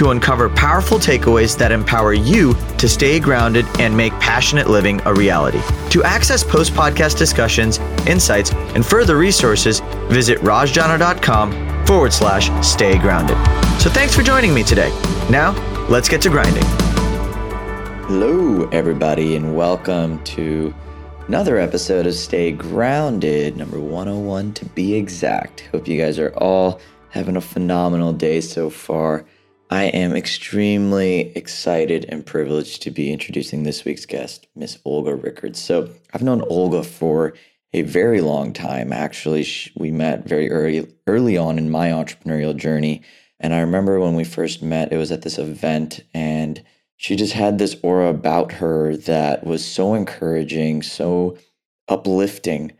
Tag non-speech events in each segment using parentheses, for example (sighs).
to uncover powerful takeaways that empower you to stay grounded and make passionate living a reality. To access post podcast discussions, insights, and further resources, visit rajjana.com forward slash stay grounded. So thanks for joining me today. Now, let's get to grinding. Hello, everybody, and welcome to another episode of Stay Grounded, number 101 to be exact. Hope you guys are all having a phenomenal day so far. I am extremely excited and privileged to be introducing this week's guest, Miss Olga Rickards. So, I've known Olga for a very long time. Actually, we met very early early on in my entrepreneurial journey and I remember when we first met, it was at this event, and she just had this aura about her that was so encouraging, so uplifting.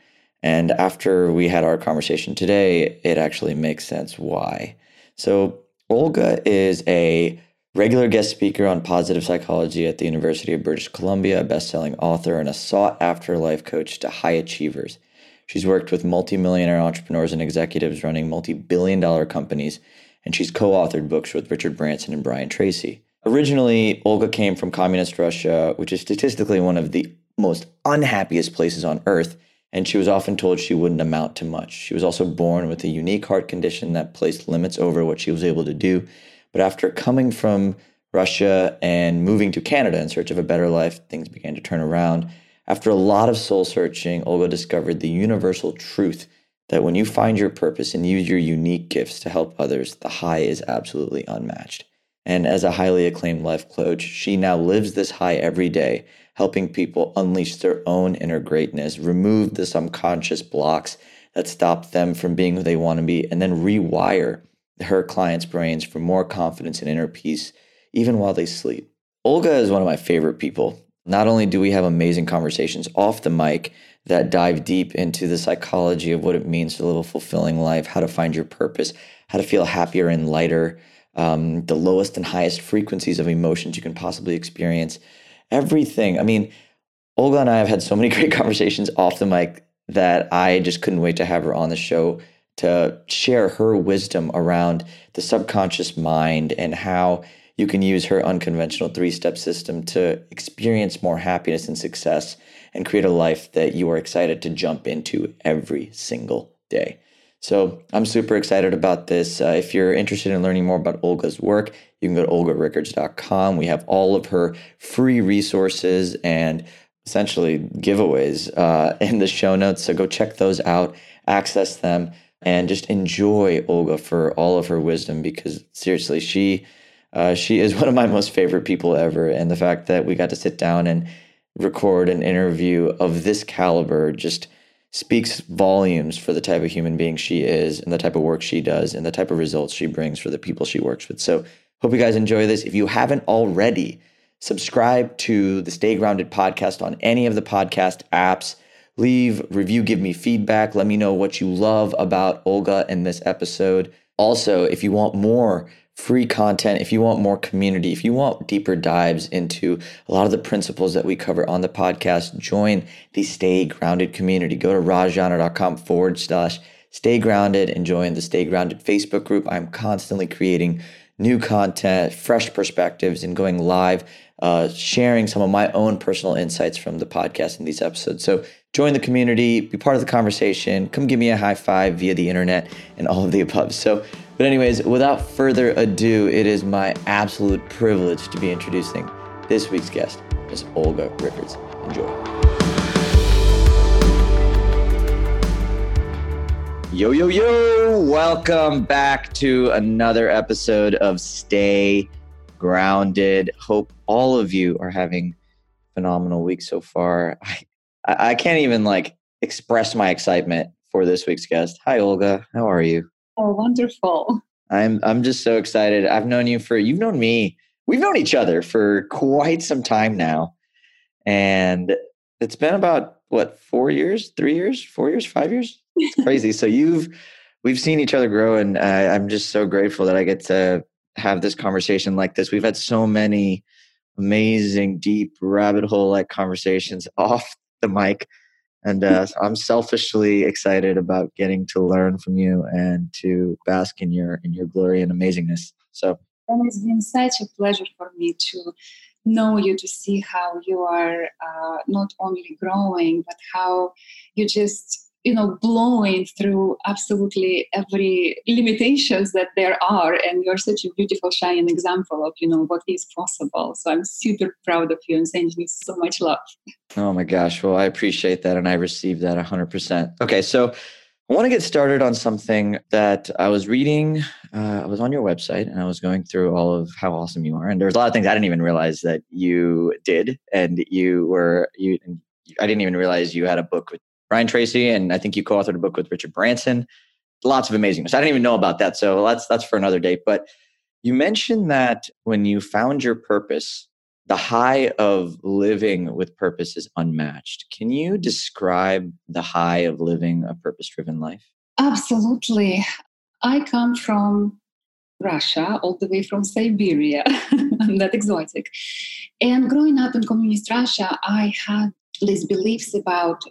And after we had our conversation today, it actually makes sense why. So, Olga is a regular guest speaker on positive psychology at the University of British Columbia, a best-selling author, and a sought-after life coach to high achievers. She's worked with multimillionaire entrepreneurs and executives running multi-billion dollar companies and she's co authored books with Richard Branson and Brian Tracy. Originally, Olga came from communist Russia, which is statistically one of the most unhappiest places on earth, and she was often told she wouldn't amount to much. She was also born with a unique heart condition that placed limits over what she was able to do. But after coming from Russia and moving to Canada in search of a better life, things began to turn around. After a lot of soul searching, Olga discovered the universal truth that when you find your purpose and use your unique gifts to help others, the high is absolutely unmatched. And as a highly acclaimed life coach, she now lives this high every day, helping people unleash their own inner greatness, remove the subconscious blocks that stop them from being who they want to be, and then rewire her clients' brains for more confidence and inner peace, even while they sleep. Olga is one of my favorite people. Not only do we have amazing conversations off the mic, that dive deep into the psychology of what it means to live a fulfilling life, how to find your purpose, how to feel happier and lighter, um, the lowest and highest frequencies of emotions you can possibly experience. Everything. I mean, Olga and I have had so many (laughs) great conversations off the mic that I just couldn't wait to have her on the show to share her wisdom around the subconscious mind and how you can use her unconventional three step system to experience more happiness and success and create a life that you are excited to jump into every single day. So I'm super excited about this. Uh, if you're interested in learning more about Olga's work, you can go to olgarickards.com. We have all of her free resources and essentially giveaways uh, (laughs) in the show notes. So go check those out, access them, and just enjoy Olga for all of her wisdom because seriously, she uh, she is (laughs) one of my most favorite people ever. And the fact that we got to sit down and record an interview of this caliber just speaks volumes for the type of human being she is and the type of work she does and the type of results she brings for the people she works with. So, hope you guys enjoy this. If you haven't already, subscribe to the Stay Grounded podcast on any of the podcast apps. Leave review, give me feedback, let me know what you love about Olga in this episode. Also, if you want more free content, if you want more community, if you want deeper dives into a lot of the principles that we cover on the podcast, join the Stay Grounded community. Go to rajjana.com forward slash stay grounded and join the Stay Grounded Facebook group. I'm constantly creating new content, fresh perspectives, and going live, uh, sharing some of my own personal insights from the podcast in these episodes. So join the community, be part of the conversation, come give me a high five via the internet, and all of the above. So but, anyways, without further ado, it is my absolute privilege to be introducing this week's guest, Ms. Olga Rickards. Enjoy. Yo, yo, yo! Welcome back to another episode of Stay Grounded. Hope all of you are having phenomenal week so far. I, I can't even like express my excitement for this week's guest. Hi, Olga. How are you? Oh, wonderful. I'm I'm just so excited. I've known you for you've known me. We've known each other for quite some time now. And it's been about what four years, three years, four years, five years. It's (laughs) crazy. so you've we've seen each other grow, and I'm just so grateful that I get to have this conversation like this. We've had so many amazing, deep rabbit hole like conversations (laughs) off the mic. And uh, I'm selfishly excited about getting to learn from you and to bask in your in your glory and amazingness. So and it's been such a pleasure for me to know you to see how you are uh, not only growing but how you just you know blowing through absolutely every limitations that there are and you're such a beautiful shining example of you know what is possible so i'm super proud of you and sending you so much love oh my gosh well i appreciate that and i received that 100% okay so I want to get started on something that I was reading. Uh, I was on your website and I was going through all of how awesome you are. And there's a lot of things I didn't even realize that you did. And you were, you, I didn't even realize you had a book with Brian Tracy. And I think you co authored a book with Richard Branson. Lots of amazingness. I didn't even know about that. So that's, that's for another date. But you mentioned that when you found your purpose, the high of living with purpose is unmatched. Can you describe the high of living a purpose driven life? Absolutely. I come from Russia, all the way from Siberia. (laughs) I'm that exotic. And growing up in communist Russia, I had these beliefs about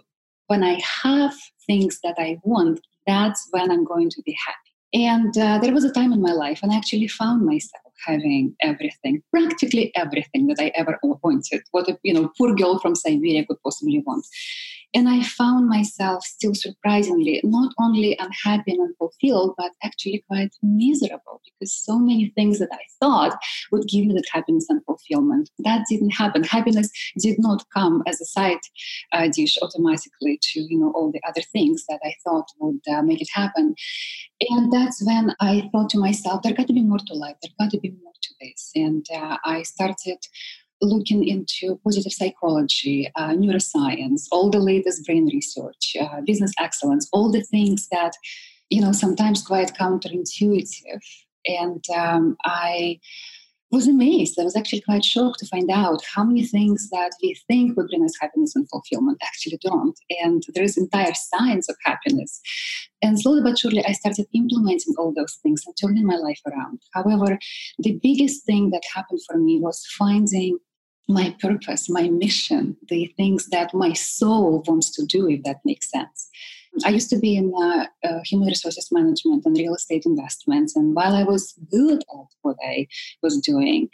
when I have things that I want, that's when I'm going to be happy. And uh, there was a time in my life when I actually found myself having everything, practically everything that I ever wanted. What a you know poor girl from Siberia could possibly want. And I found myself still surprisingly not only unhappy and unfulfilled, but actually quite miserable because so many things that I thought would give me that happiness and fulfillment that didn't happen. Happiness did not come as a side uh, dish automatically to you know all the other things that I thought would uh, make it happen. And that's when I thought to myself, there got to be more to life. There got to be more to this. And uh, I started looking into positive psychology, uh, neuroscience, all the latest brain research, uh, business excellence, all the things that, you know, sometimes quite counterintuitive. And um, I was amazed. I was actually quite shocked to find out how many things that we think would bring us happiness and fulfillment actually don't. And there is entire science of happiness. And slowly but surely, I started implementing all those things and turning my life around. However, the biggest thing that happened for me was finding my purpose, my mission, the things that my soul wants to do, if that makes sense. I used to be in uh, uh, human resources management and real estate investments. And while I was good at what I was doing,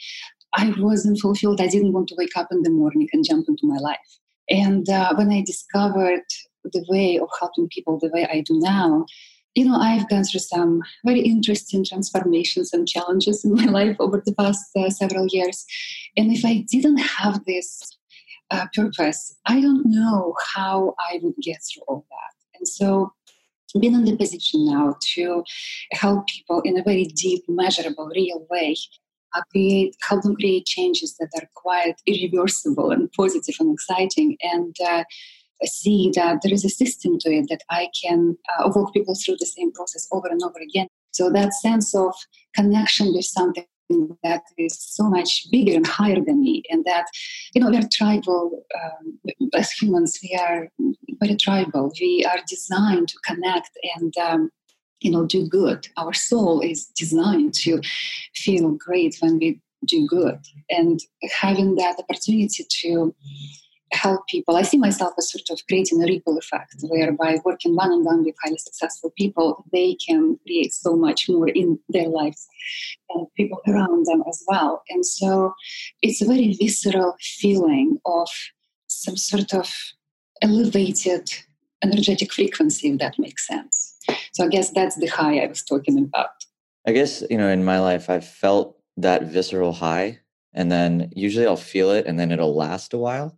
I wasn't fulfilled. I didn't want to wake up in the morning and jump into my life. And uh, when I discovered the way of helping people the way I do now, you know, I've gone through some very interesting transformations and challenges in (laughs) my life over the past uh, several years. And if I didn't have this uh, purpose, I don't know how I would get through all that. And so, being in the position now to help people in a very deep, measurable, real way, uh, create, help them create changes that are quite irreversible and positive and exciting, and uh, see that there is a system to it that I can uh, walk people through the same process over and over again. So that sense of connection with something that is so much bigger and higher than me and that you know we're tribal um, as humans we are very tribal. We are designed to connect and um, you know do good. Our soul is designed to feel great when we do good. And having that opportunity to help people. I see myself as sort of creating a ripple effect, whereby working one on one with highly successful people, they can create so much more in their lives and people around them as well. And so it's a very visceral feeling of some sort of elevated energetic frequency, if that makes sense. So I guess that's the high I was talking about. I guess, you know, in my life, I've felt that visceral high. And then usually I'll feel it and then it'll last a while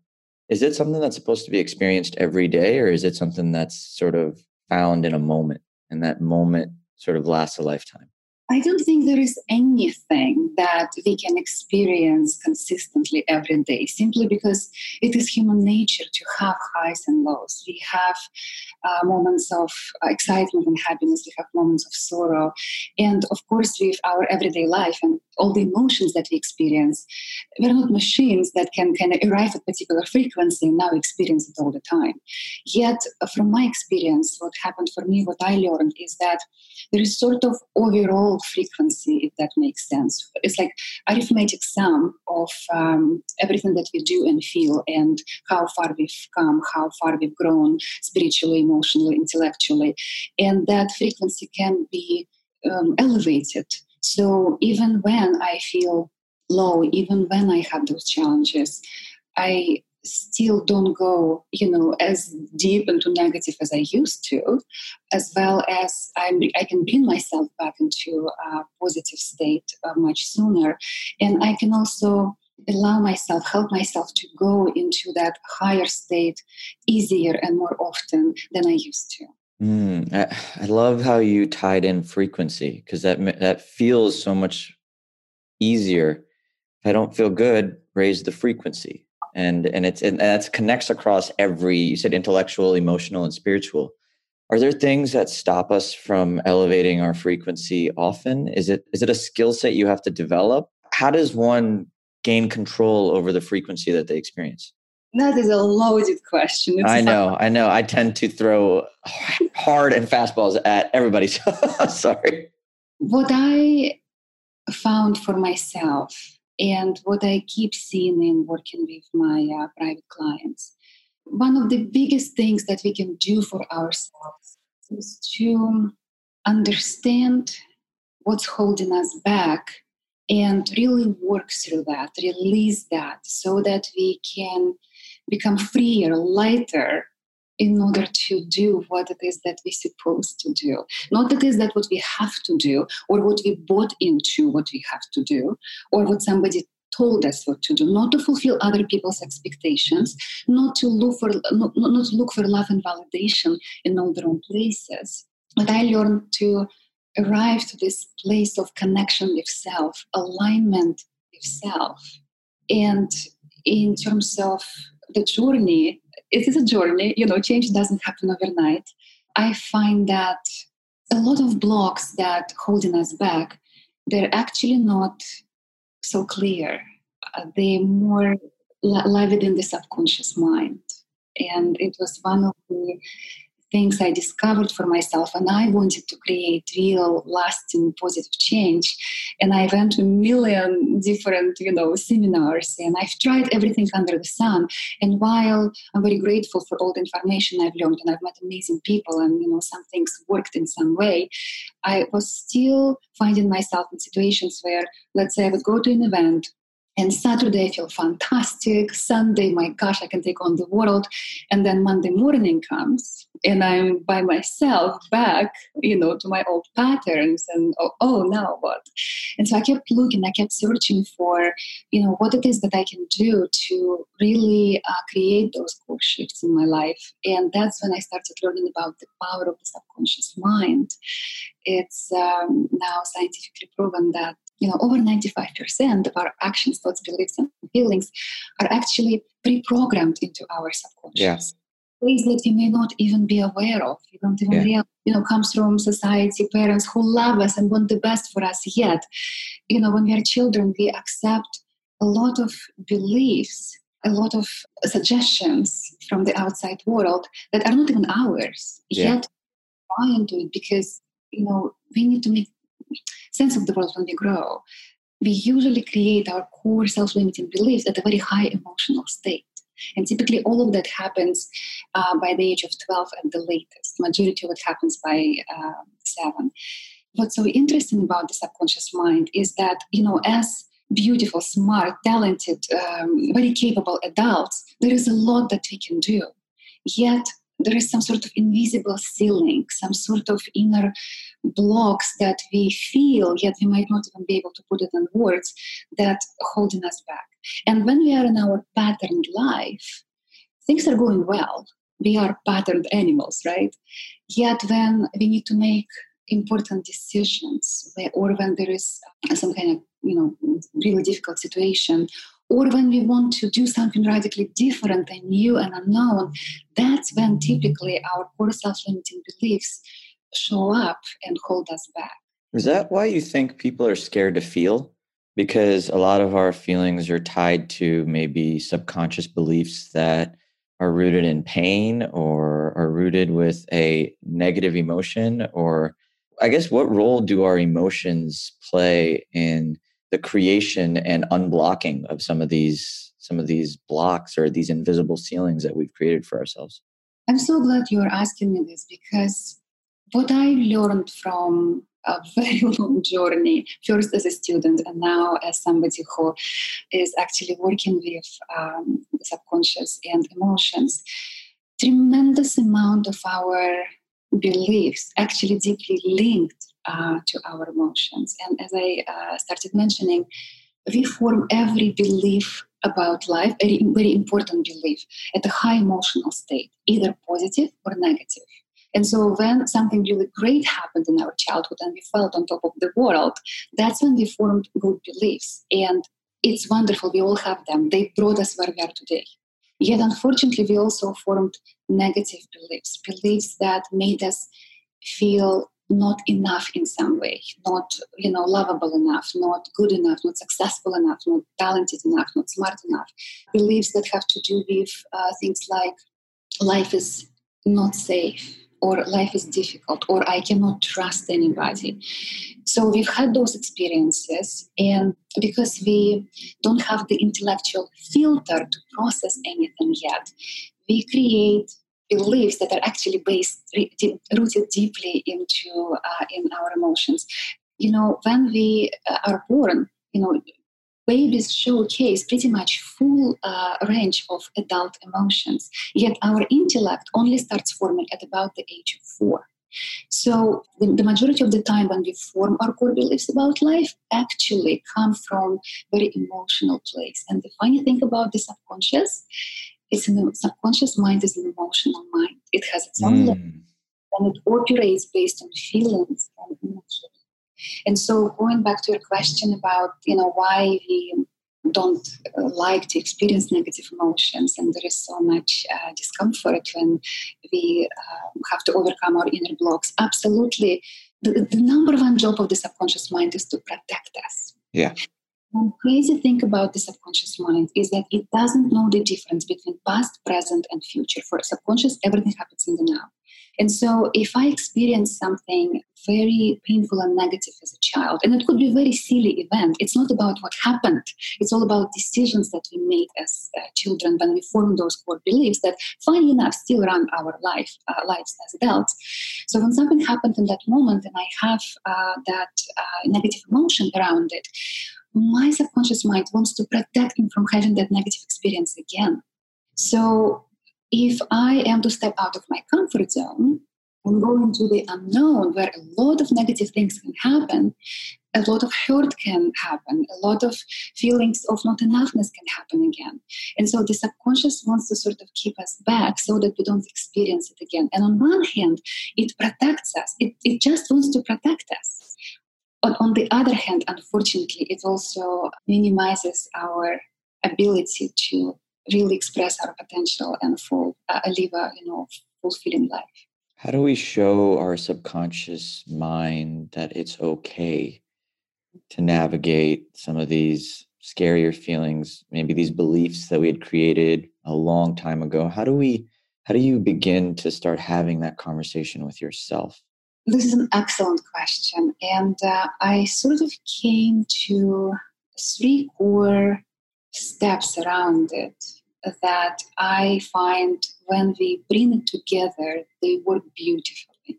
is it something that's supposed to be experienced every day, or is it something that's sort of found in a moment and that moment sort of lasts a lifetime? I don't think there is anything that we can experience consistently every day, simply because it is human nature to have highs and lows. We have uh, moments of excitement and happiness, we have moments of sorrow. And of course, with our everyday life and all the emotions that we experience, we're not machines that can kind of arrive at a particular frequency and now experience it all the time. Yet, uh, from my experience, what happened for me, what I learned is that there is sort of overall frequency, if that makes sense. It's like arithmetic sum of um, everything that we do and feel and how far we've come, how far we've grown spiritually, emotionally, intellectually. And that frequency can be um, elevated. So even when I feel low, even when I have those challenges, I still don't go, you know, as deep into negative as I used to, as well as I'm, I can bring myself back into a positive state uh, much sooner. And I can also allow myself, help myself to go into that higher state easier and more often than I used to. Mm, I, I love how you tied in frequency because that that feels so much easier. If I don't feel good, raise the frequency and and it's and that connects across every you said intellectual emotional and spiritual. Are there things that stop us from elevating our frequency often? Is it is it a skill set you have to develop? How does one gain control over the frequency that they experience? That is a loaded question. It's i know i know. I tend to throw hard and fastballs at everybody (laughs) sorry. What i found for myself and what I keep seeing in working with my uh, private clients. One of the biggest things that we can do for ourselves is to understand what's holding us back and really work through that, release that, so that we can become freer, lighter, in order to do what it is that we're supposed to do. Not that is that what we have to do, or what we bought into what we have to do, or what somebody told us what to do, not to fulfill other people's expectations, not to look for not, not look for love and validation in all the wrong places. But I learned to arrive to this place of connection with self, alignment with self. And in terms of the journey, it is a journey. You know, change doesn't happen overnight. I find that a lot of blocks that holding us back, they're actually not so clear. Uh, they're more live within the subconscious mind. And it was one of the things I discovered for myself, and I wanted to create real, lasting, positive change. And I went to a million different, you know, seminars, and I've tried everything under the sun. And while I'm very grateful for all the information I've learned, and I've met amazing people, and you know, some things worked in some way, I was still finding myself in situations where, let's say, I would go to an event and Saturday, I feel fantastic. Sunday, my gosh, I can take on the world. And then Monday morning comes, and I'm by myself back, you know, to my old patterns. And oh, oh now what? And so I kept looking, I kept searching for, you know, what it is that I can do to really uh, create those core shifts in my life. And that's when I started learning about the power of the subconscious mind. It's um, now scientifically proven that you know, over 95% of our actions, thoughts, beliefs, and feelings are actually pre-programmed into our subconscious. Yeah. Ways that we may not even be aware of. We don't even yeah. realize, you know, comes from society, parents who love us and want the best for us. Yet, you know, when we are children, we accept a lot of beliefs, a lot of suggestions from the outside world that are not even ours. Yeah. Yet, buy into it because you know we need to make sense of the world when we grow, we usually create our core self limiting beliefs at a very high emotional state. And typically, all of that happens uh, by the age of 12 at the latest. Majority of it happens by uh, seven. What's so interesting about the subconscious mind is that, you know, as beautiful, smart, talented, um, very capable adults, there is a lot that we can do. Yet, there is some sort of invisible ceiling, some sort of inner blocks that we feel, yet we might not even be able to put it in words, that holding us back. And when we are in our patterned life, things are going well. We are patterned animals, right? Yet when we need to make important decisions, or when there is some kind of you know really difficult situation, or when we want to do something radically different and new and unknown, that's when typically our core self-limiting beliefs show up and hold us back. Is that why you think people are scared to feel? Because a lot of our feelings are tied to maybe subconscious beliefs that are rooted in pain or are rooted with a negative emotion or i guess what role do our emotions play in the creation and unblocking of some of these some of these blocks or these invisible ceilings that we've created for ourselves i'm so glad you're asking me this because what i learned from a (laughs) very long journey, first as a student and now as somebody who is actually working with um, the subconscious and emotions. Tremendous amount of our beliefs actually deeply linked uh, to our emotions. And as I uh, started mentioning, we form every belief about life, a very important belief, at a high emotional state, either positive or negative. And so when something really great happened in our childhood and we felt on top of the world, that's when we formed good beliefs. And it's wonderful. We all have them. They brought us where we are today. Yet, unfortunately, we also formed negative beliefs, beliefs that made us feel not enough in some way, not you know lovable enough, not good enough, not successful enough, not talented enough, not smart enough. Beliefs that have to do with uh, things like life is not safe, or life is difficult or i cannot trust anybody so we've had those experiences and because we don't have the intellectual filter to process anything yet we create beliefs that are actually based rooted deeply into uh, in our emotions you know when we uh, are born you know babies showcase pretty much full uh, range of adult emotions, yet our intellect only starts forming at about the age of four. So the, the, majority of the time when we form our core beliefs about life actually come from very emotional place. And the funny thing about the subconscious, it's a subconscious mind is an emotional mind. It has its own mm. and it operates based on feelings and emotions. And so, going back to your question about you know why we don't uh, like to experience negative emotions and there is so much uh, discomfort when we uh, have to overcome our inner blocks absolutely the, the, number one job of the subconscious mind is to protect us yeah one crazy thing about the subconscious mind is that it doesn't know the difference between past present and future for subconscious everything happens in the now and so if I experience something very painful and negative as a child, and it could be a very silly event, it's not about what happened. It's all about decisions that we made as uh, children when we formed those core beliefs that, funny enough, still run our life uh, lives as adults. So when something happened in that moment and I have uh, that uh, negative emotion around it, my subconscious mind wants to protect me from having that negative experience again. So if I am to step out of my comfort zone and go into the unknown where a lot of negative things can happen, a lot of hurt can happen, a lot of feelings of not enoughness can happen again. And so the subconscious wants to sort of keep us back so that we don't experience it again. And on one hand, it protects us, it, it just wants to protect us. But on the other hand, unfortunately, it also minimizes our ability to really express our potential and full, uh, live a you know fulfilling life. How do we show our subconscious mind that it's okay to navigate some of these scarier feelings, maybe these beliefs that we had created a long time ago? How do we how do you begin to start having that conversation with yourself? This is an excellent question. And uh, I sort of came to three core steps around it that I find when we bring it together, they work beautifully.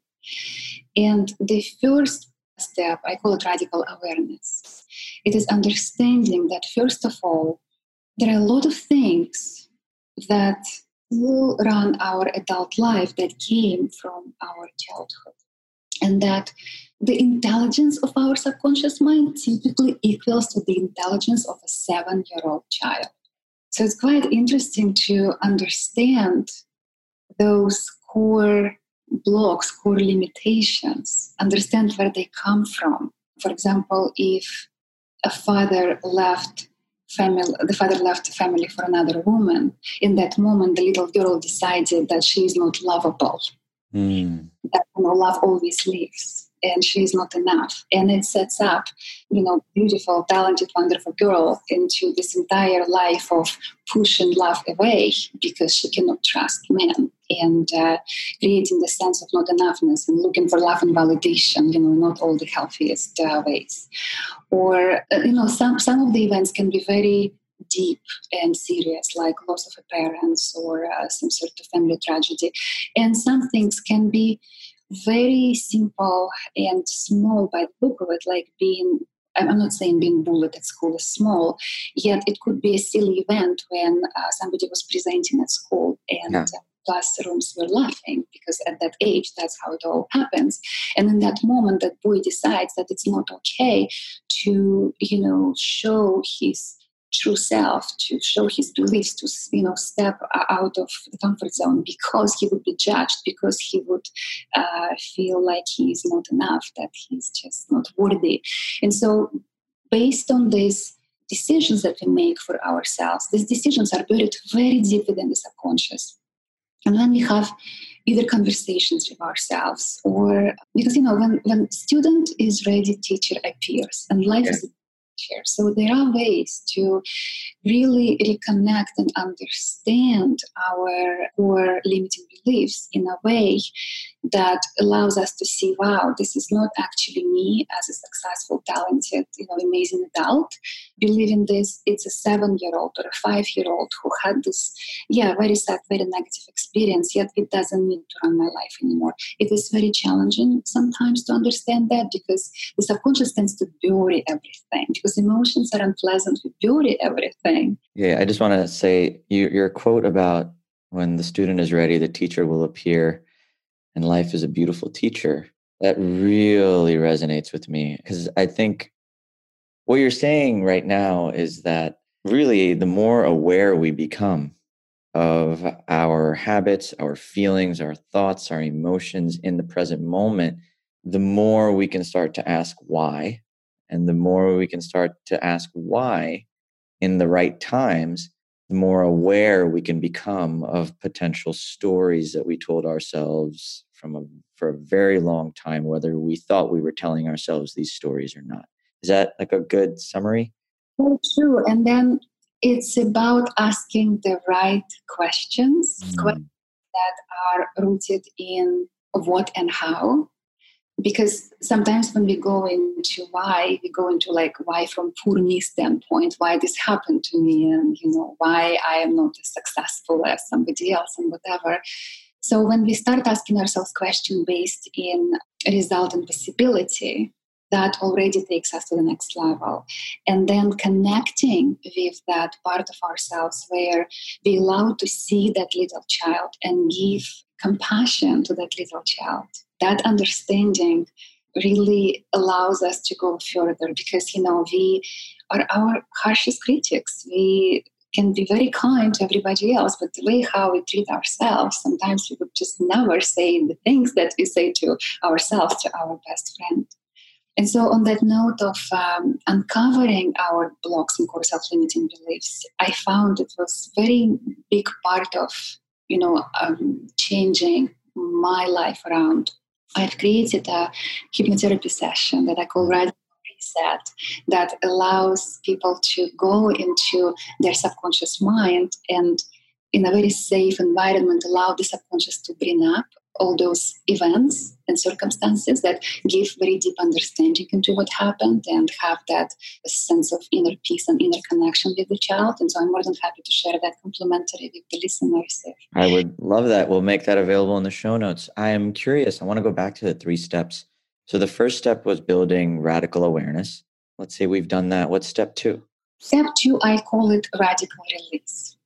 And the first step, I call it radical awareness. It is understanding that, first of all, there are a lot of things that will run our adult life that came from our childhood. And that the intelligence of our subconscious mind typically equals to the intelligence of a seven year old child. So it's quite interesting to understand those core blocks, core limitations, understand where they come from. For example, if a father left family the father left the family for another woman in that moment the little girl decided that she is not lovable mm. that you know, love always leaves and she's not enough. And it sets up, you know, beautiful, talented, wonderful girl into this entire life of pushing love away because she cannot trust men and uh, creating the sense of not enoughness and looking for love and validation, you know, not all the healthiest uh, ways. Or, uh, you know, some, some of the events can be very deep and serious, like loss of a parent or uh, some sort of family tragedy. And some things can be very simple and small by the look of it, like being I'm not saying being bullied at school is small, yet it could be a silly event when uh, somebody was presenting at school and yeah. classrooms were laughing because at that age that's how it all happens. And in that moment, that boy decides that it's not okay to, you know, show his true self to show his beliefs to you know step out of the comfort zone because he would be judged because he would uh, feel like he is not enough that he's just not worthy and so based on these decisions that we make for ourselves these decisions are buried very deep within the subconscious and when we have either conversations with ourselves or because you know when when student is ready teacher appears and life yeah. is so there are ways to really reconnect and understand our core limiting beliefs in a way that allows us to see, wow, this is not actually me as a successful, talented, you know, amazing adult. Believing this, it's a seven-year-old or a five-year-old who had this, yeah, very sad, very negative experience, yet it doesn't need to run my life anymore. It is very challenging sometimes to understand that because the subconscious tends to bury everything because emotions are unpleasant. We bury everything. Yeah, I just want to say you, your quote about when the student is ready, the teacher will appear and life is a beautiful teacher. That really resonates with me because I think what you're saying right now is that really the more aware we become of our habits, our feelings, our thoughts, our emotions in the present moment, the more we can start to ask why. And the more we can start to ask why in the right times, the more aware we can become of potential stories that we told ourselves from a for a very long time whether we thought we were telling ourselves these stories or not is that like a good summary well, true and then it's about asking the right questions mm. questions that are rooted in what and how because sometimes when we go into why we go into like why from poor me standpoint why this happened to me and you know why i am not as successful as somebody else and whatever so when we start asking ourselves questions based in result and possibility that already takes us to the next level. And then connecting with that part of ourselves where we allow to see that little child and give compassion to that little child. That understanding really allows us to go further because you know we are our harshest critics. We can be very kind to everybody else but the way how we treat ourselves sometimes we would just never say the things that we say to ourselves to our best friend. And so on that note of um, uncovering our blocks and core self-limiting beliefs i found it was very big part of you know um, changing my life around. I've created a hypnotherapy session that I call Radical Reset that allows people to go into their subconscious mind and in a very safe environment allow the subconscious to bring up all those events and circumstances that give very deep understanding into what happened and have that sense of inner peace and inner connection with the child. And so I'm more than happy to share that complimentary with the listeners. I would love that. We'll make that available in the show notes. I am curious. I want to go back to the three steps. So the first step was building radical awareness. Let's say we've done that. What's step two? Step two, I call it radical release.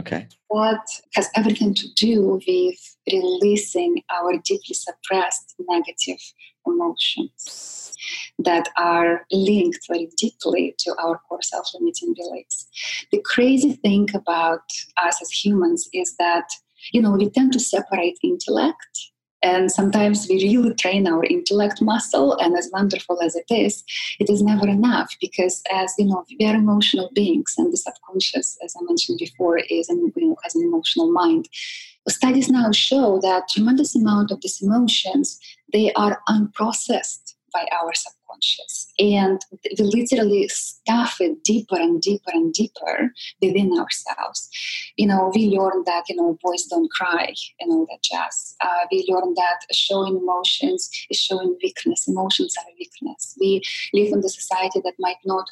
Okay. That has everything to do with releasing our deeply suppressed negative emotions that are linked very deeply to our core self limiting beliefs. The crazy thing about us as humans is that, you know, we tend to separate intellect And sometimes we really train our intellect muscle, and as wonderful as it is, it is never enough because, as you know, we are emotional beings, and the subconscious, as I mentioned before, is an, you know, has an emotional mind. Studies now show that tremendous amount of these emotions they are unprocessed by our subconscious. And we literally stuff it deeper and deeper and deeper within ourselves. You know, we learn that, you know, boys don't cry and all that jazz. Uh, we learn that showing emotions is showing weakness. Emotions are weakness. We live in a society that might not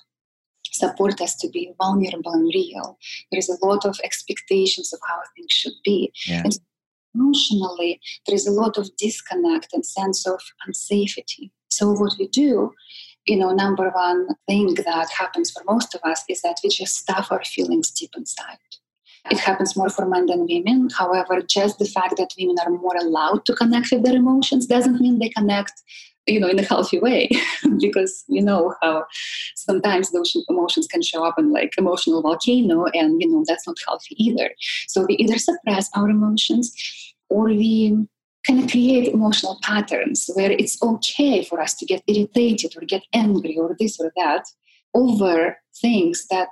support us to be vulnerable and real. There is a lot of expectations of how things should be. Yeah. And emotionally, there is a lot of disconnect and sense of unsafety. So what we do, you know, number one thing that happens for most of us is that we just stuff our feelings deep inside. It happens more for men than women. However, just the fact that women are more allowed to connect with their emotions doesn't mean they connect, you know, in a healthy way. (laughs) because you know how sometimes those emotions can show up in like emotional volcano, and you know that's not healthy either. So we either suppress our emotions or we of create emotional patterns where it's okay for us to get irritated or get angry or this or that over things that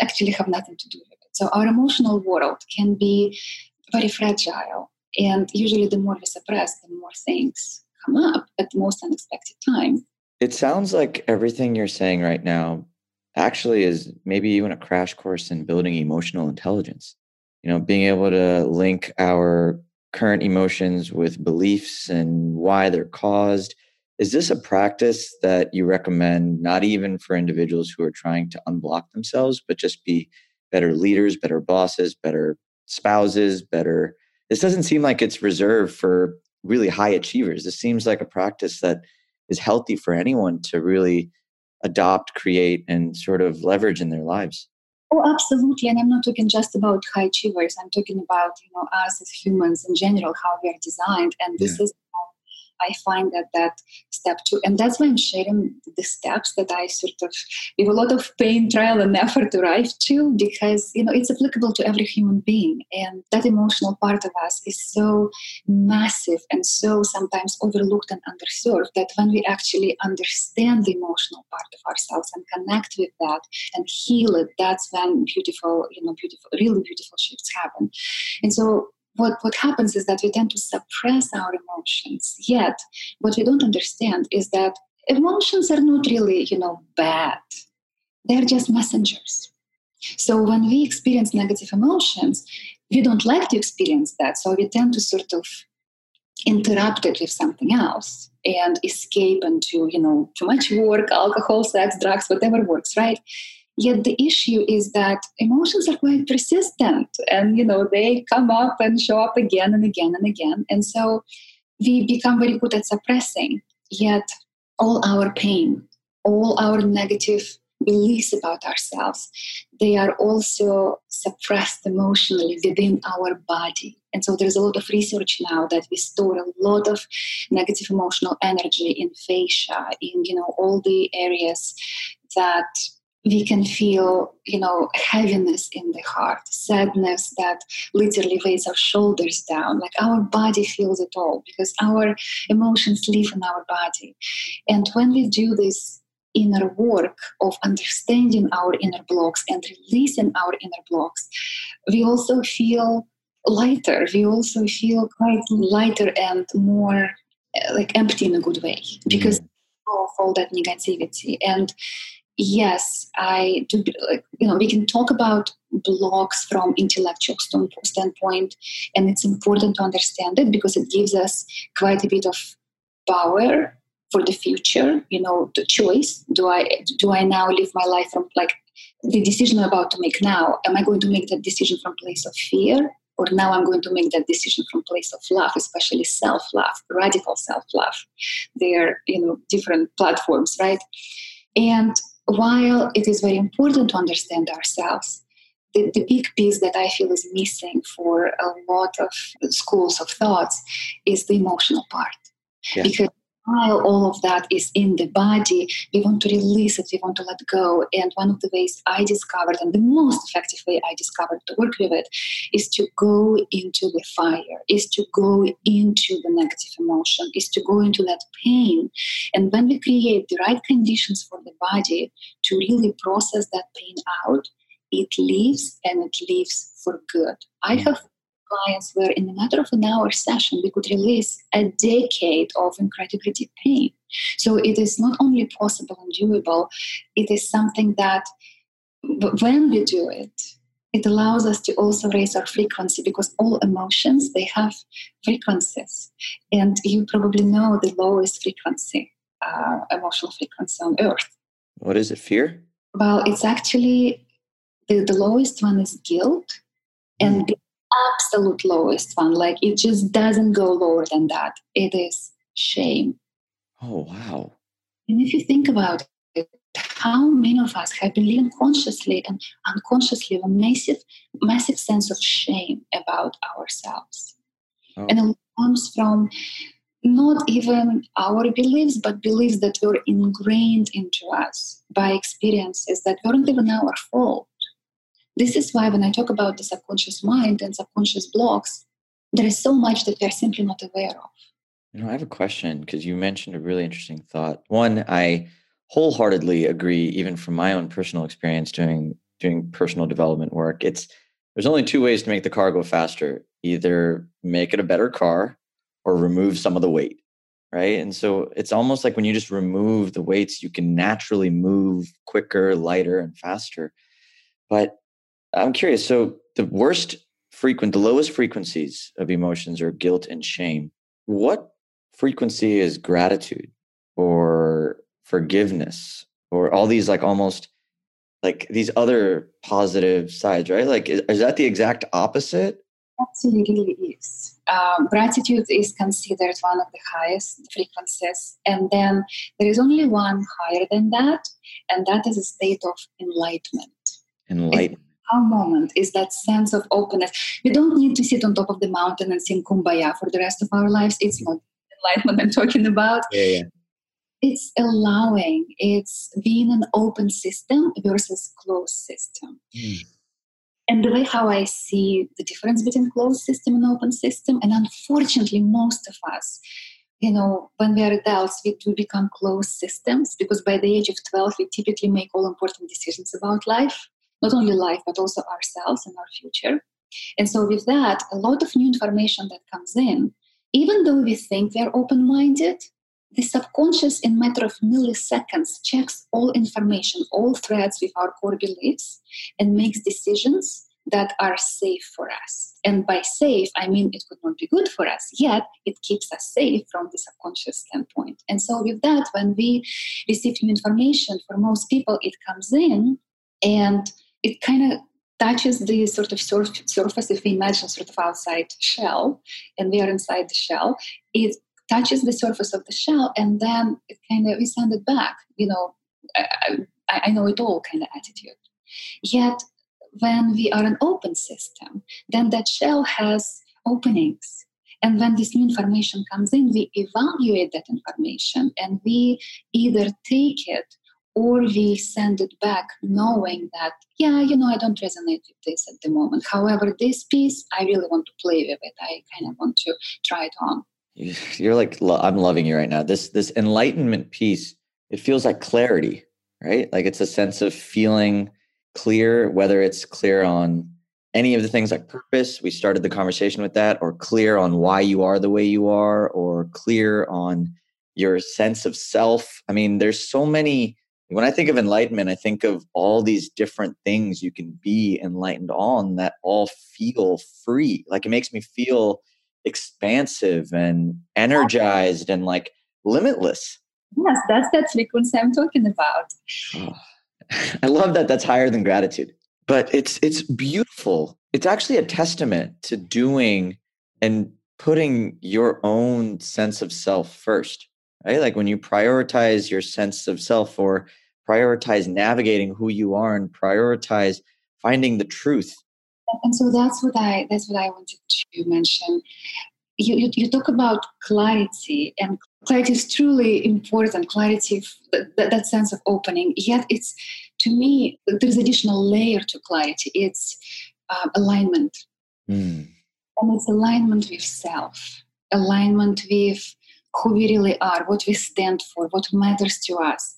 actually have nothing to do with it. So our emotional world can be very fragile. And usually the more we suppress, the more things come up at the most unexpected time. It sounds like everything you're saying right now actually is maybe even a crash course in building emotional intelligence. You know, being able to link our current emotions with beliefs and why they're caused. Is this a practice that you recommend not even for individuals who are trying to unblock themselves, but just be better leaders, better bosses, better spouses, better? This doesn't seem like it's reserved for really high achievers. This seems like a practice that is healthy for anyone to really adopt, create, and sort of leverage in their lives. Oh, absolutely. And I'm not talking just about high achievers. I'm talking about, you know, us as humans in general, how we are designed. And this yeah. is I find that that step two, and that's why I'm sharing the steps that I sort of with a lot of pain, trial, and effort arrive to, because you know it's applicable to every human being, and that emotional part of us is so massive and so sometimes overlooked and underserved that when we actually understand the emotional part of ourselves and connect with that and heal it, that's when beautiful, you know, beautiful, really beautiful shifts happen. And so what, what happens is that we tend to suppress our emotions. Yet, what we don't understand is that emotions are not really, you know, bad. They're just messengers. So when we experience negative emotions, we don't like to experience that. So we tend to sort of interrupt it with something else and escape into, you know, too much work, alcohol, sex, drugs, whatever works, right? Yet the issue is that emotions are quite persistent and, you know, they come up and show up again and again and again. And so we become very good at suppressing. Yet all our pain, all our negative beliefs about ourselves, they are also suppressed emotionally within our body. And so there's a lot of research now that we store a lot of negative emotional energy in fascia, in you know all the areas that we can feel you know heaviness in the heart sadness that literally weighs our shoulders down like our body feels it all because our emotions live in our body and when we do this inner work of understanding our inner blocks and releasing our inner blocks we also feel lighter we also feel quite lighter and more uh, like empty in a good way because mm-hmm. of all that negativity and yes, I do. You know, we can talk about blocks from intellectual standpoint, and it's important to understand it because it gives us quite a bit of power for the future. You know, the choice: do I do I now live my life from like the decision I'm about to make now? Am I going to make that decision from place of fear? Or now I'm going to make that decision from place of love, especially self-love, radical self-love. They're, you know, different platforms, right? And while it is very important to understand ourselves, the, the, big piece that I feel is missing for a lot of schools of thoughts is the emotional part. Yeah. Because while all of that is in the body, we want to release it, we want to let go. And one of the ways I discovered, and the most effective way I discovered to work with it, is to go into the fire, is to go into the negative emotion, is to go into that pain. And when we create the right conditions for the body to really process that pain out, it leaves and it leaves for good. I mm. have clients where in a matter of an hour session we could release a decade of incredibly deep pain. So it is not only possible and doable it is something that when we do it it allows us to also raise our frequency because all emotions they have frequencies. And you probably know the lowest frequency uh, emotional frequency on earth. What is it fear? Well it's actually the, the lowest one is guilt and mm absolute lowest one. Like it just doesn't go lower than that. It is shame. Oh, wow. And if you think about it, how many of us have been living consciously and unconsciously a massive, massive sense of shame about ourselves? Oh. And it comes from not even our beliefs, but beliefs that were ingrained into us by experiences that weren't even our fault. This is why when I talk about the subconscious mind and subconscious blocks, there is so much that we are simply not aware of. You know, I have a question because you mentioned a really interesting thought. One, I wholeheartedly agree, even from my own personal experience doing doing personal development work. It's there's only two ways to make the car go faster: either make it a better car or remove some of the weight. Right. And so it's almost like when you just remove the weights, you can naturally move quicker, lighter, and faster. But I'm curious. So the worst frequent, the lowest frequencies of emotions are guilt and shame. What frequency is gratitude or forgiveness or all these like almost like these other positive sides, right? Like, is, is that the exact opposite? Absolutely is. Um, gratitude is considered one of the highest frequencies. And then there is only one higher than that, and that is a state of enlightenment. Enlightenment our moment is that sense of openness. We don't need to sit on top of the mountain and sing kumbaya for the rest of our lives. It's not enlightenment I'm talking about. Yeah, yeah. It's allowing, it's being an open system versus closed system. Mm. And the way how I see the difference between closed system and open system, and unfortunately, most of us, you know, when we are adults, we do become closed systems because by the age of 12, we typically make all important decisions about life not only life, but also ourselves and our future. And so, with that, a lot of new information that comes in, even though we think we're open minded, the subconscious, in matter of milliseconds, checks all information, all threads with our core beliefs, and makes decisions that are safe for us. And by safe, I mean it could not be good for us, yet it keeps us safe from the subconscious standpoint. And so, with that, when we receive new information, for most people, it comes in and it kind of touches the sort of surface if we imagine sort of outside shell and we are inside the shell. It touches the surface of the shell and then it kind of we send it back you know I, I know it all kind of attitude. Yet when we are an open system then that shell has openings. And when this new information comes in we evaluate that information and we either take it or we send it back knowing that yeah you know i don't resonate with this at the moment. However this piece i really want to play with it. I kind of want to try it on. You're like i'm loving you right now. This this enlightenment piece it feels like clarity right? Like it's a sense of feeling clear whether it's clear on any of the things like purpose we started the conversation with that or clear on why you are the way you are or clear on your sense of self. I mean there's so many when I think of enlightenment, I think of all these different things you can be enlightened on that all feel free. Like it makes me feel expansive and energized and like limitless. Yes, that's that frequency I'm talking about. Oh, (sighs) I love that that's higher than gratitude. But it's it's beautiful. It's actually a testament to doing and putting your own sense of self first right? Like when you prioritize your sense of self or prioritize navigating who you are and prioritize finding the truth. And so that's what I that's what I wanted to mention. you, you, you talk about clarity and clarity is truly important clarity that, that sense of opening yet it's to me there's additional layer to clarity it's uh, alignment mm. and it's alignment with self alignment with who we really are what we stand for what matters to us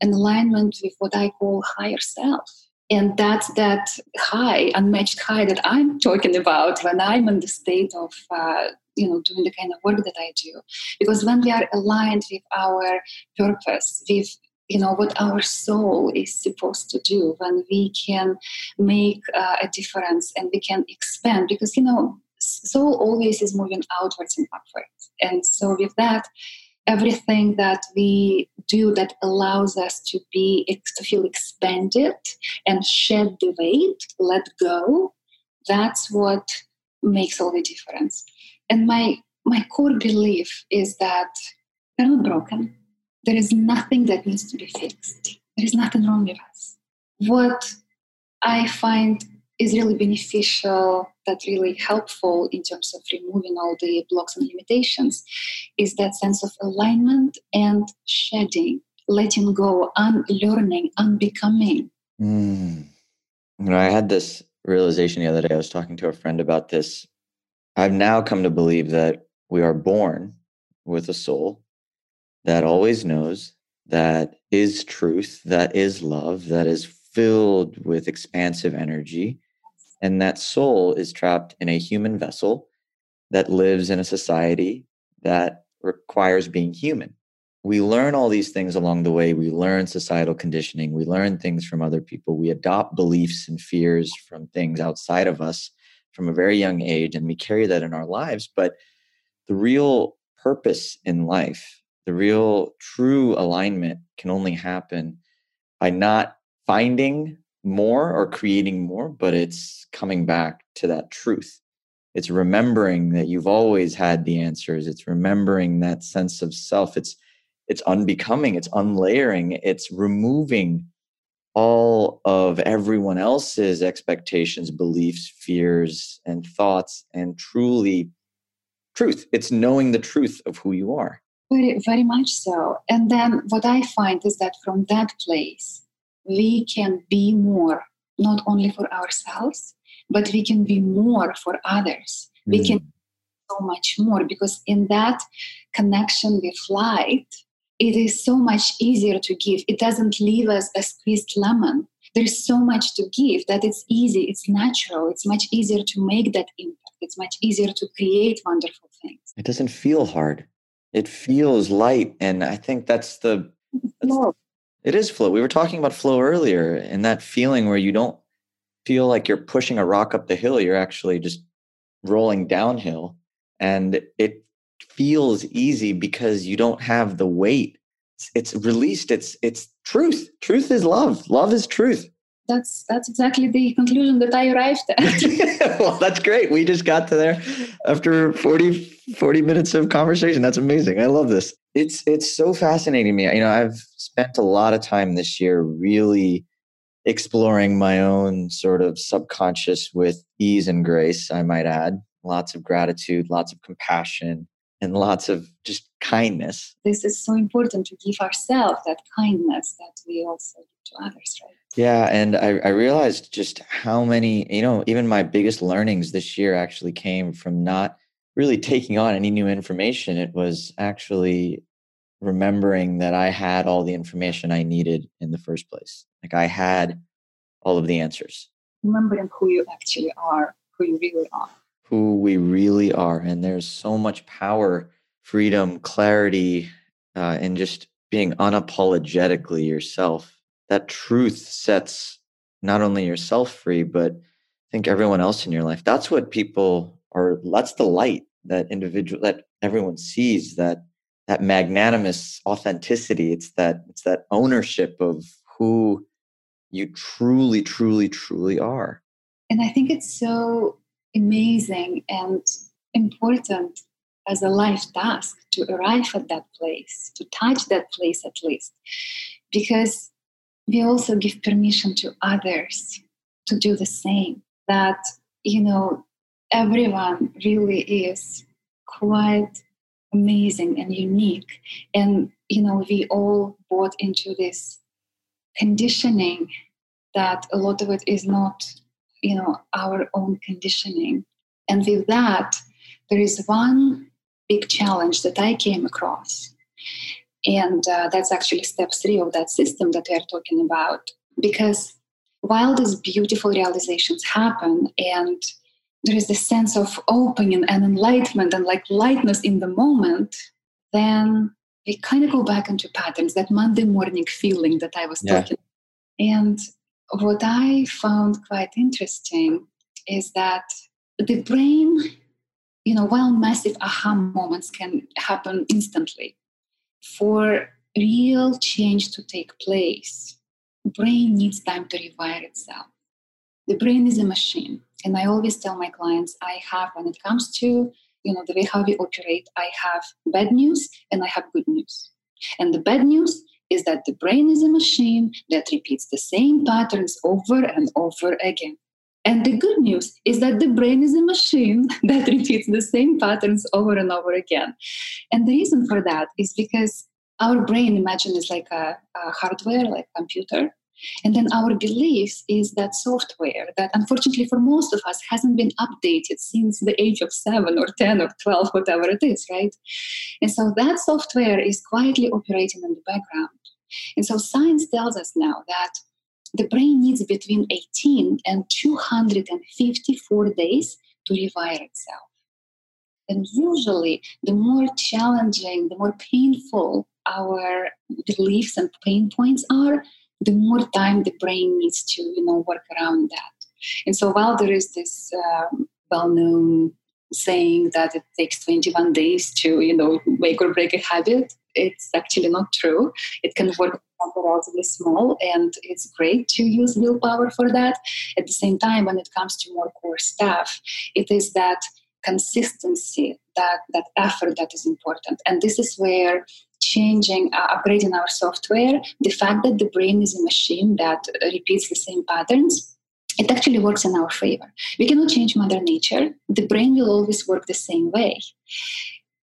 and alignment with what i call higher self. And that's that high unmatched high that i'm talking about when i'm in the state of uh, you know doing the kind of work that i do. Because when we are aligned with our purpose with you know what our soul is supposed to do when we can make uh, a difference and we can expand because you know soul always is moving outwards and upwards and so with that everything that we do that allows us to be to feel expanded and shed the weight let go that's what makes all the difference. And my my core belief is that we're not broken. There is nothing that needs to be fixed. There is nothing wrong with us. What i find is really beneficial, that really helpful in terms of removing all the blocks and limitations, is that sense of alignment and shedding, letting go, unlearning, unbecoming. Mm. You know, I had this realization the other day. I was talking to a friend about this. I've now come to believe that we are born with a soul that always knows, that is truth, that is love, that is filled with expansive energy, and that soul is trapped in a human vessel that lives in a society that requires being human. We learn all these things along the way. We learn societal conditioning. We learn things from other people. We adopt beliefs and fears from things outside of us from a very young age, and we carry that in our lives. But the real purpose in life, the real true alignment can only happen by not finding more or creating more, but it's coming back to that truth. It's remembering that you've always had the answers. It's remembering that sense of self. It's it's unbecoming, it's unlayering, it's removing all of everyone else's expectations, beliefs, fears, and thoughts, and truly truth. It's knowing the truth of who you are. Very, very much so. And then what I find is that from that place, we can be more, not only for ourselves, but we can be more for others. Mm. We can so much more because in that connection with light, it is so much easier to give. It doesn't leave us a squeezed lemon. There's so much to give that it's easy, it's natural, it's much easier to make that impact. It's much easier to create wonderful things. It doesn't feel hard. It feels light. And I think that's the that's, it is flow. We were talking about flow earlier and that feeling where you don't feel like you're pushing a rock up the hill. You're actually just rolling downhill. And it feels easy because you don't have the weight. It's, released. It's it's truth. Truth is love. Love is truth that's that's exactly the conclusion that I arrived at. (laughs) well, that's great. We just got to there after 40, 40 minutes of conversation. That's amazing. I love this. It's it's so fascinating me. You know, I've spent a lot of time this year really exploring my own sort of subconscious with ease and grace, I might add. Lots of gratitude, lots of compassion, and lots of just kindness. This is so important to give ourselves that kindness that we also give to others, right? Yeah, and I, I realized just how many, you know, even my biggest learnings this year actually came from not really taking on any new information. It was actually remembering that I had all the information I needed in the first place. Like I had all of the answers. Remembering who you actually are, who you really are. Who we really are. And there's so much power, freedom, clarity, uh, and just being unapologetically yourself that truth sets not only yourself free, but I think everyone else in your life. That's what people are, that's the light that individual, that everyone sees, that that magnanimous authenticity. It's that, it's that ownership of who you truly, truly, truly are. And I think it's so amazing and important as a life task to arrive at that place, to touch that place at least. Because we also give permission to others to do the same. That, you know, everyone really is quite amazing and unique. And, you know, we all bought into this conditioning that a lot of it is not, you know, our own conditioning. And with that, there is one big challenge that I came across. And uh, that's actually step three of that system that we are talking about. Because while these beautiful realizations happen and there is this sense of opening and enlightenment and like lightness in the moment, then we kind of go back into patterns, that Monday morning feeling that I was yeah. talking. And what I found quite interesting is that the brain, you know, while massive aha moments can happen instantly, for real change to take place, brain needs time to rewire itself. The brain is a machine. And I always tell my clients I have, when it comes to you know the way how we operate, I have bad news and I have good news. And the bad news is that the brain is a machine that repeats the same patterns over and over again. And the good news is that the brain is a machine (laughs) that repeats the same patterns over and over again. And the reason for that is because our brain, imagine, is like a, a hardware, like computer. And then our beliefs is that software that unfortunately for most of us hasn't been updated since the age of seven or 10 or 12, whatever it is, right? And so that software is quietly operating in the background. And so science tells us now that the brain needs between 18 and 254 days to rewire itself. And usually, the more challenging, the more painful our beliefs and pain points are, the more time the brain needs to you know work around that. And so while there is this um, well-known saying that it takes 21 days to you know make or break a habit it's actually not true. It can work relatively small and it's great to use willpower for that. At the same time when it comes to more core stuff it is that consistency that that effort that is important. And this is where changing, uh, upgrading our software, the fact that the brain is a machine that repeats the same patterns, it actually works in our favor. We cannot change Mother Nature. The brain will always work the same way.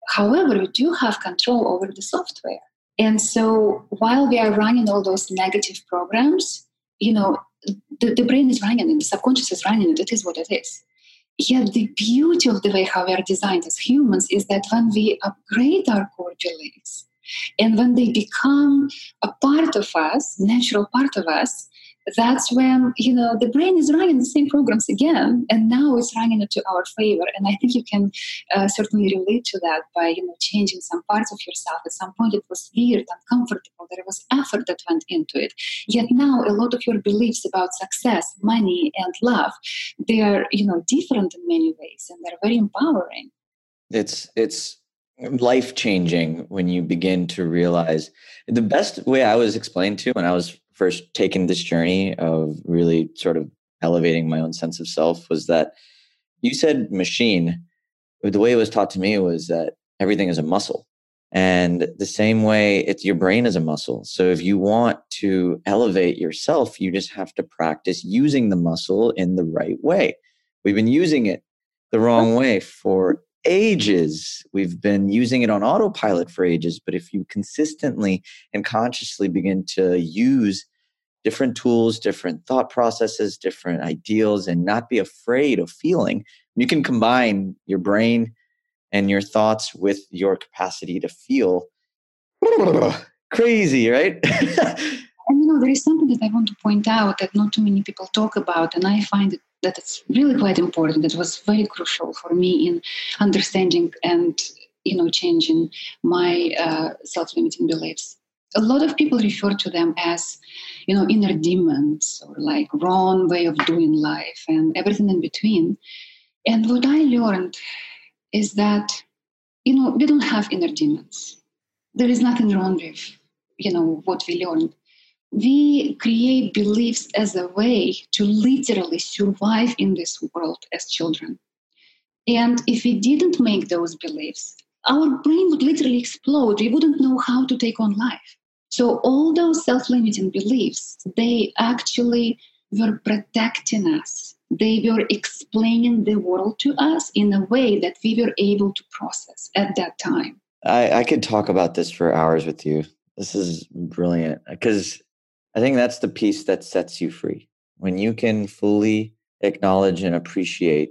However, we do have control over the software. And so while we are running all those negative programs, you know, the, the brain is running and the subconscious is running and it is what it is. Yet the beauty of the way how we are designed as humans is that when we upgrade our core beliefs, and when they become a part of us, natural part of us, that's when you know the brain is running the same programs again and now it's running to our favor. And i think you can uh, certainly relate to that by you know changing some parts of yourself. At some point it was weird uncomfortable. There was effort that went into it. Yet now a lot of your beliefs about success money and love they are you know different in many ways and they're very empowering. It's it's life changing when you begin to realize the best way I was explained to when I was first taking this journey of really sort of elevating my own sense of self was that you said machine. The way it was taught to me was that everything is a muscle. And the same way it's your brain is a muscle. So if you want to elevate yourself, you just have to practice using the muscle in the right way. We've been using it the wrong way for ages. We've been using it on autopilot for ages. But if you consistently and consciously begin to use different tools, different thought processes, different ideals, and not be afraid of feeling, you can combine your brain and your thoughts with your capacity to feel (laughs) crazy, right? (laughs) and you know, there is something that I want to point out that not too many people talk about, and I find it that it's really quite important. It was very crucial for me in understanding and you know changing my uh, self-limiting beliefs. A lot of people refer to them as you know inner demons or like wrong way of doing life and everything in between. And what I learned is that you know we don't have inner demons. There is nothing wrong with you know what we learned we create beliefs as a way to literally survive in this world as children. And if we didn't make those beliefs, our brain would literally explode. We wouldn't know how to take on life. So all those self-limiting beliefs, they actually were protecting us they were explaining the world to us in a way that we were able to process at that time. I, I could talk about this for hours with you. This is brilliant because I think that's the piece that sets you free. When you can fully acknowledge and appreciate.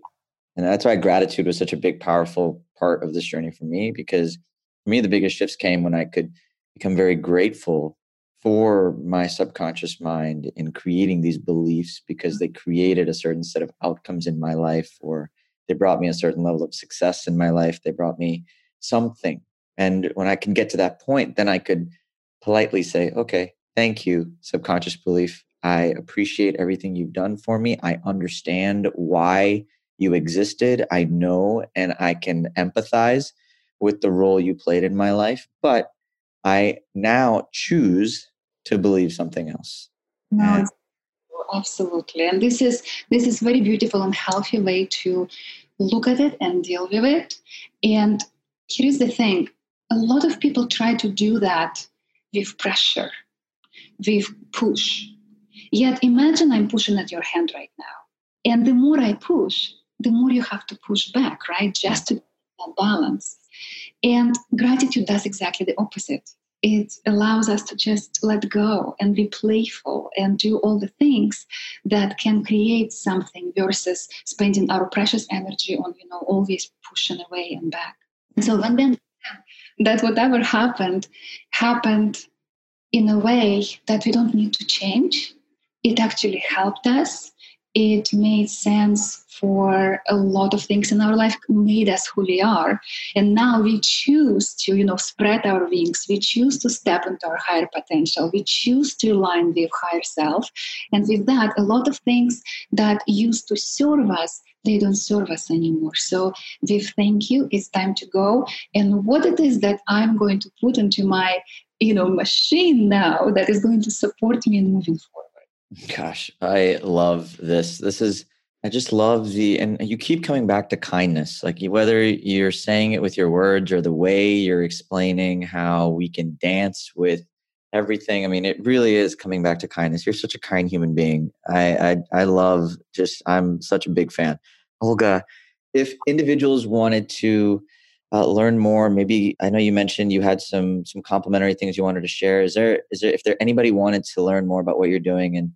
And that's why gratitude was such a big, powerful part of this journey for me because for me, the biggest shifts came when I could become very grateful for my subconscious mind in creating these beliefs because they created a certain set of outcomes in my life or they brought me a certain level of success in my life. They brought me something. And when I can get to that point, then I could politely say, okay, thank you, subconscious belief. I appreciate everything you've done for me. I understand why you existed. I know and I can empathize with the role you played in my life, but I now choose to believe something else. No, and, absolutely. And this is this is very beautiful and healthy way to look at it and deal with it. And here's the thing: a lot of people try to do that with pressure, with push. Yet imagine I'm pushing at your hand right now. And the more I push, the more you have to push back, right? Just to balance. And gratitude does exactly the opposite. It allows us to just let go and be playful and do all the things that can create something versus spending our precious energy on, you know, always pushing away and back. So when then that whatever happened happened in a way that we don't need to change. It actually helped us. It made sense for a lot of things in our life made us who we are. And now we choose to you know spread our wings. We choose to step into our higher potential. We choose to align with higher self. And with that a lot of things that used to serve us they don't serve us anymore. So with thank you it's time to go. And what it is that i'm going to put into my you know machine now that is going to support me in moving forward Gosh, I love this. This is, I just love the, and you keep coming back to kindness. Like whether you're saying it with your words or the way you're explaining how we can dance with everything. I mean, it really is coming back to kindness. You're such a kind human being. I, I, I love just, I'm such a big fan. Olga, if individuals wanted to uh, learn more, maybe I know you mentioned you had some some complimentary things you wanted to share. Is there is there if there anybody wanted to learn more about what you're doing and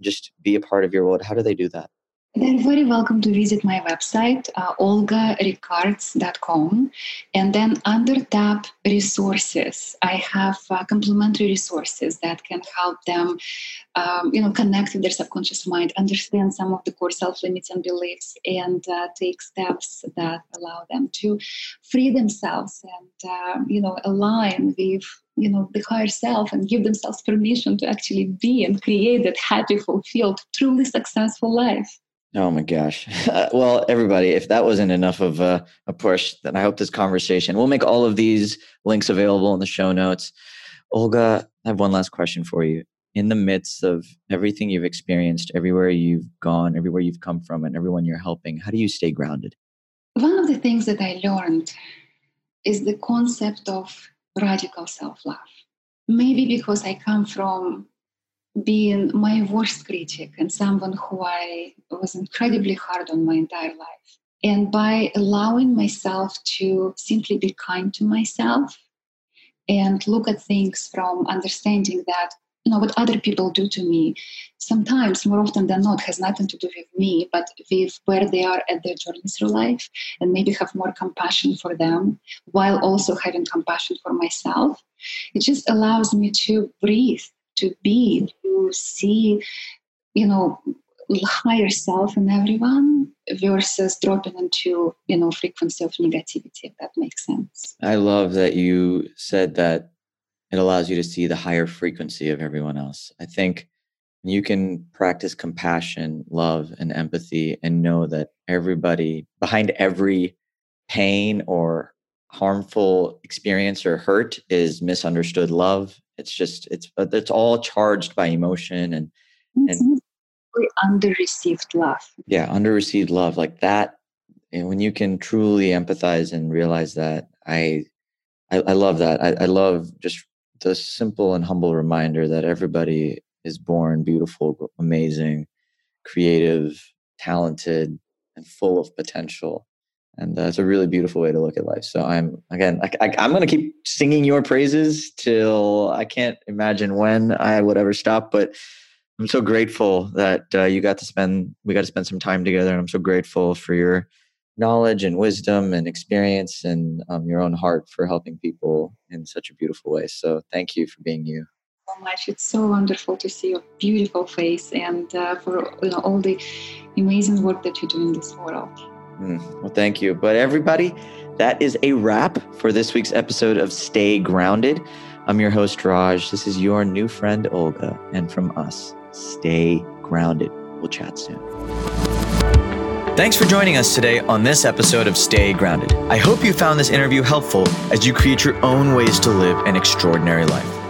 just be a part of your world, how do they do that? They're very welcome to visit my website, uh, olgarickards.com. And then under tab resources, I have uh, complementary resources that can help them, um, you know, connect with their subconscious mind, understand some of the core self limits and beliefs, and uh, take steps that allow them to free themselves and, uh, you know, align with you know the higher self and give themselves permission to actually be and create that happy fulfilled truly successful life Oh my gosh. (laughs) well, everybody, if that wasn't enough of a, a, push, then I hope this conversation, we'll make all of these links available in the show notes. Olga, I have one last question for you. In the midst of everything you've experienced, everywhere you've gone, everywhere you've come from, and everyone you're helping, how do you stay grounded? One of the things that I learned is the concept of radical self love. Maybe because I come from being my worst critic and someone who I was incredibly hard on my entire life. And by allowing myself to simply be kind to myself and look at things from understanding that you know what other people do to me sometimes more often than not has nothing to do with me but with where they are at their journey through life and maybe have more compassion for them while also having compassion for myself it just allows me to breathe to be to see you know higher self in everyone versus dropping into you know frequency of negativity if that makes sense. I love that you said that it allows you to see the higher frequency of everyone else. I think you can practice compassion love and empathy and know that everybody behind every pain or harmful experience or hurt is misunderstood love it's just it's uh, it's all charged by emotion and and mm-hmm. under received love. Yeah under received love like that and when you can truly empathize and realize that i i, I love that. I, I love just the simple and humble reminder that everybody is born beautiful amazing creative talented and full of potential and uh, it's a really beautiful way to look at life. So i'm again I, i'm going to keep singing your praises till i can't imagine when i would ever stop but i'm so grateful that uh, you got to spend we got to spend some time together and i'm so grateful for your knowledge and wisdom and experience and um, your own heart for helping people in such a beautiful way. So thank you for being you. So much. It's so wonderful to see your beautiful face and uh, for you know, all the amazing work that you do in this world Mm, well, thank you. But everybody, that is a wrap for this week's episode of Stay Grounded. I'm your host, Raj. This is your new friend, Olga. And from us, stay grounded. We'll chat soon. Thanks for joining us today on this episode of Stay Grounded. I hope you found this interview helpful as you create your own ways to live an extraordinary life.